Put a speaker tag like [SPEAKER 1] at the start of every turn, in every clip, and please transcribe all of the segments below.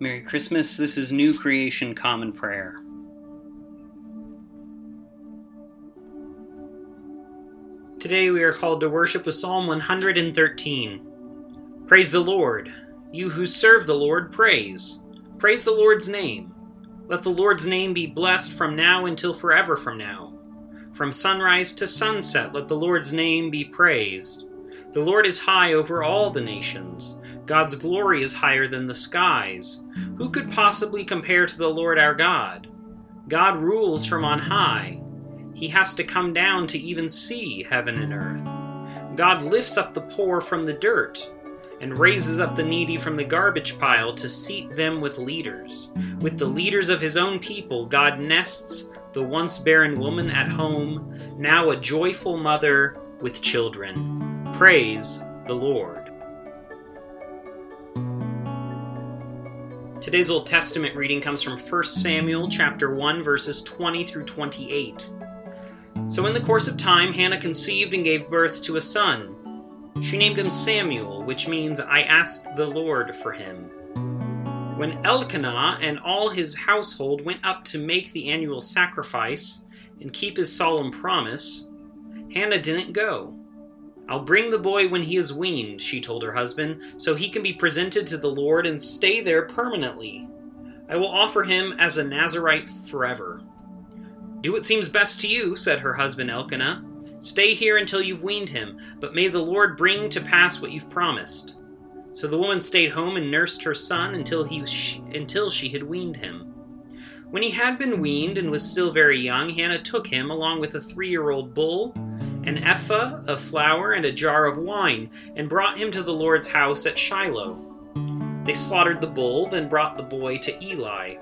[SPEAKER 1] Merry Christmas. This is New Creation Common Prayer. Today we are called to worship with Psalm 113. Praise the Lord. You who serve the Lord, praise. Praise the Lord's name. Let the Lord's name be blessed from now until forever from now. From sunrise to sunset, let the Lord's name be praised. The Lord is high over all the nations. God's glory is higher than the skies. Who could possibly compare to the Lord our God? God rules from on high. He has to come down to even see heaven and earth. God lifts up the poor from the dirt and raises up the needy from the garbage pile to seat them with leaders. With the leaders of his own people, God nests the once barren woman at home, now a joyful mother with children. Praise the Lord. Today's Old Testament reading comes from 1 Samuel chapter 1 verses 20 through 28. So in the course of time Hannah conceived and gave birth to a son. She named him Samuel, which means I asked the Lord for him. When Elkanah and all his household went up to make the annual sacrifice and keep his solemn promise, Hannah didn't go. I'll bring the boy when he is weaned, she told her husband, so he can be presented to the Lord and stay there permanently. I will offer him as a Nazarite forever. Do what seems best to you, said her husband Elkanah. Stay here until you've weaned him, but may the Lord bring to pass what you've promised. So the woman stayed home and nursed her son until, he, until she had weaned him. When he had been weaned and was still very young, Hannah took him, along with a three year old bull, an ephah of flour, and a jar of wine, and brought him to the Lord's house at Shiloh. They slaughtered the bull, then brought the boy to Eli.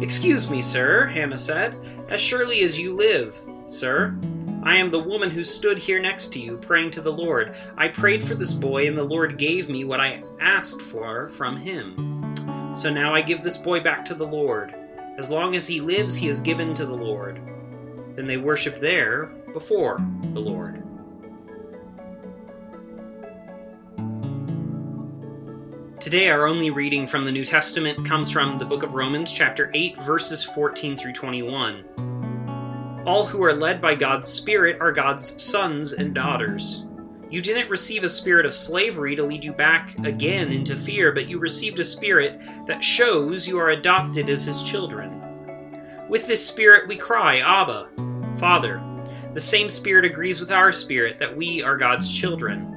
[SPEAKER 1] Excuse me, sir, Hannah said, as surely as you live, sir. I am the woman who stood here next to you, praying to the Lord. I prayed for this boy, and the Lord gave me what I asked for from him. So now I give this boy back to the Lord. As long as he lives, he is given to the Lord. Then they worshiped there before the Lord. Today, our only reading from the New Testament comes from the book of Romans, chapter 8, verses 14 through 21. All who are led by God's Spirit are God's sons and daughters. You didn't receive a spirit of slavery to lead you back again into fear, but you received a spirit that shows you are adopted as his children. With this spirit we cry, Abba, Father. The same spirit agrees with our spirit that we are God's children.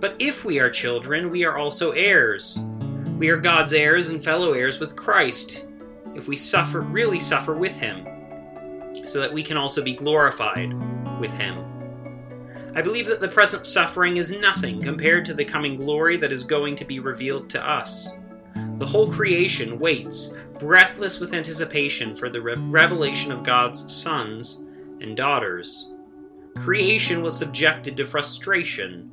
[SPEAKER 1] But if we are children, we are also heirs. We are God's heirs and fellow heirs with Christ, if we suffer, really suffer with him so that we can also be glorified with him. I believe that the present suffering is nothing compared to the coming glory that is going to be revealed to us. The whole creation waits, breathless with anticipation, for the re- revelation of God's sons and daughters. Creation was subjected to frustration,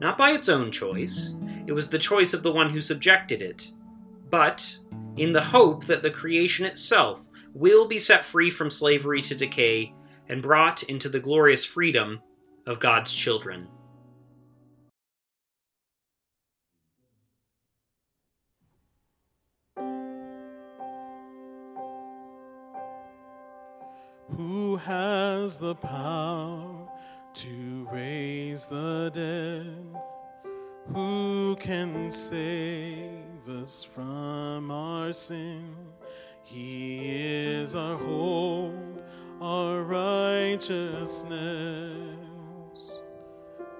[SPEAKER 1] not by its own choice, it was the choice of the one who subjected it, but in the hope that the creation itself will be set free from slavery to decay and brought into the glorious freedom of God's children.
[SPEAKER 2] Who has the power to raise the dead? Who can save us from our sin? He is our hope, our righteousness.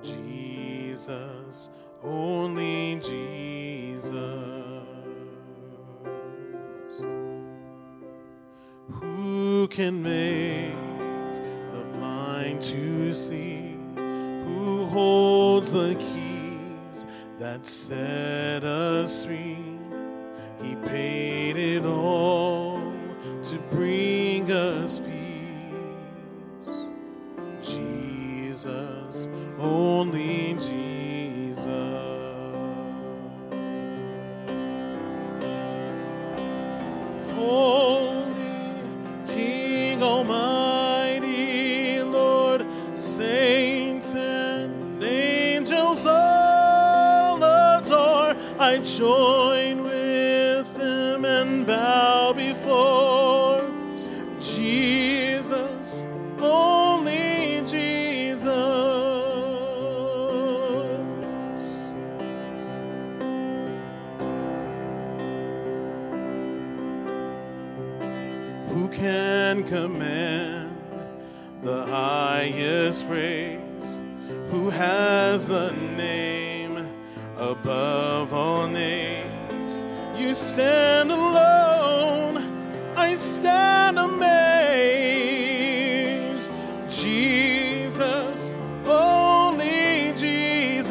[SPEAKER 2] Jesus, only Jesus. Can make the blind to see? Who holds the keys that set us free? He paid it all to bring us peace. Jesus, only stand alone, I stand amazed. Jesus, only Jesus.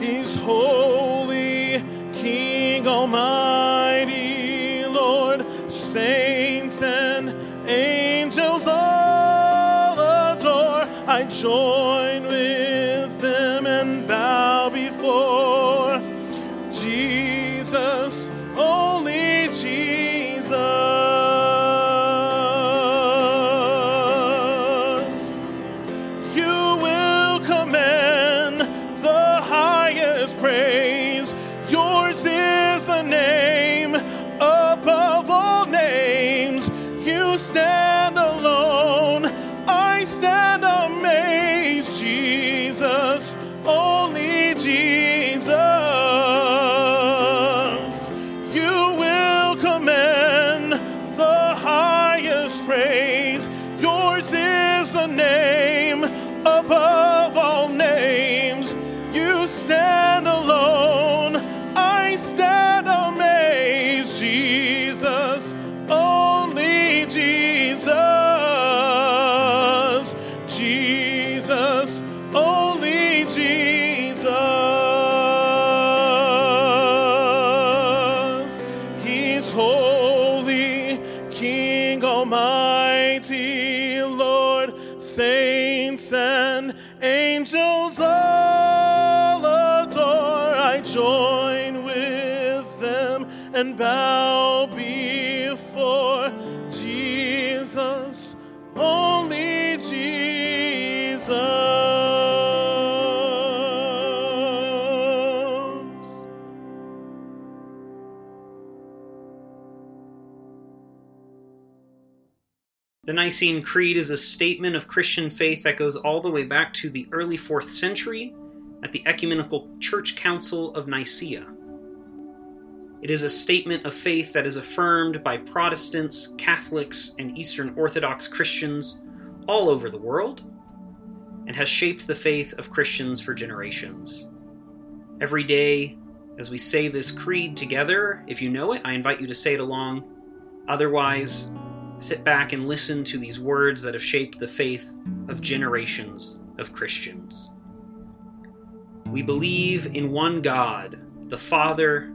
[SPEAKER 2] He's holy, King Almighty, Lord. Saints and angels all adore. I join with stand alone. I stand amazed. Jesus, only Jesus. Jesus, only Jesus. He's holy, King Almighty, Lord, saints and angels and bow before Jesus, only Jesus.
[SPEAKER 1] The Nicene Creed is a statement of Christian faith that goes all the way back to the early 4th century at the Ecumenical Church Council of Nicaea. It is a statement of faith that is affirmed by Protestants, Catholics, and Eastern Orthodox Christians all over the world and has shaped the faith of Christians for generations. Every day, as we say this creed together, if you know it, I invite you to say it along. Otherwise, sit back and listen to these words that have shaped the faith of generations of Christians. We believe in one God, the Father,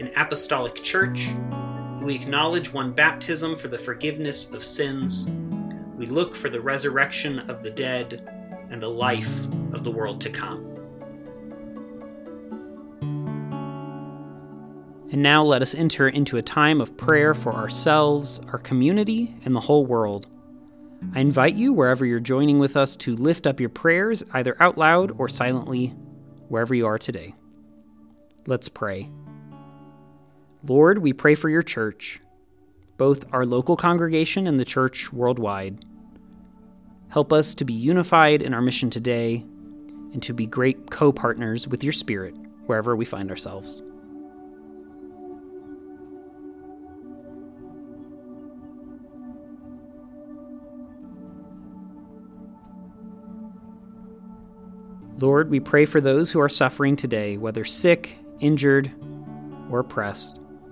[SPEAKER 1] and apostolic church. We acknowledge one baptism for the forgiveness of sins. We look for the resurrection of the dead and the life of the world to come. And now let us enter into a time of prayer for ourselves, our community, and the whole world. I invite you, wherever you're joining with us, to lift up your prayers, either out loud or silently, wherever you are today. Let's pray. Lord, we pray for your church, both our local congregation and the church worldwide. Help us to be unified in our mission today and to be great co partners with your Spirit wherever we find ourselves. Lord, we pray for those who are suffering today, whether sick, injured, or oppressed.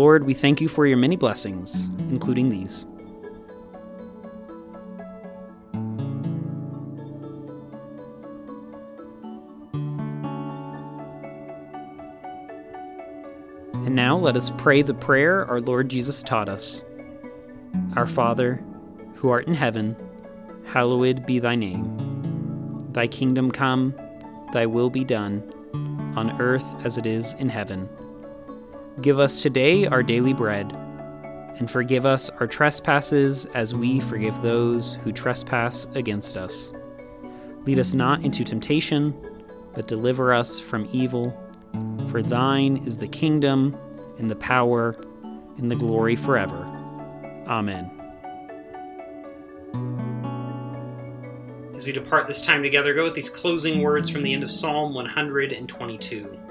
[SPEAKER 1] Lord, we thank you for your many blessings, including these. And now let us pray the prayer our Lord Jesus taught us Our Father, who art in heaven, hallowed be thy name. Thy kingdom come, thy will be done, on earth as it is in heaven. Give us today our daily bread, and forgive us our trespasses as we forgive those who trespass against us. Lead us not into temptation, but deliver us from evil. For thine is the kingdom, and the power, and the glory forever. Amen. As we depart this time together, go with these closing words from the end of Psalm 122.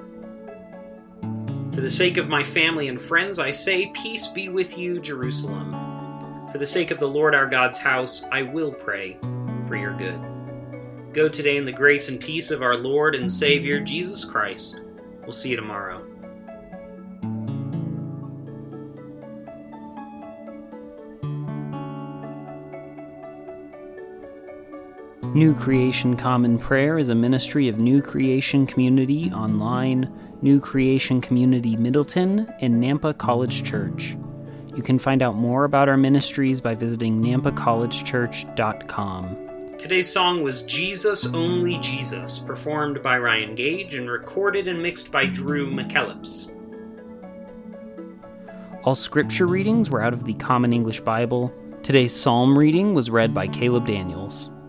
[SPEAKER 1] For the sake of my family and friends, I say, Peace be with you, Jerusalem. For the sake of the Lord our God's house, I will pray for your good. Go today in the grace and peace of our Lord and Savior, Jesus Christ. We'll see you tomorrow. New Creation Common Prayer is a ministry of New Creation Community Online, New Creation Community Middleton, and Nampa College Church. You can find out more about our ministries by visiting nampacollegechurch.com. Today's song was Jesus Only Jesus, performed by Ryan Gage and recorded and mixed by Drew McKellips. All scripture readings were out of the Common English Bible. Today's psalm reading was read by Caleb Daniels.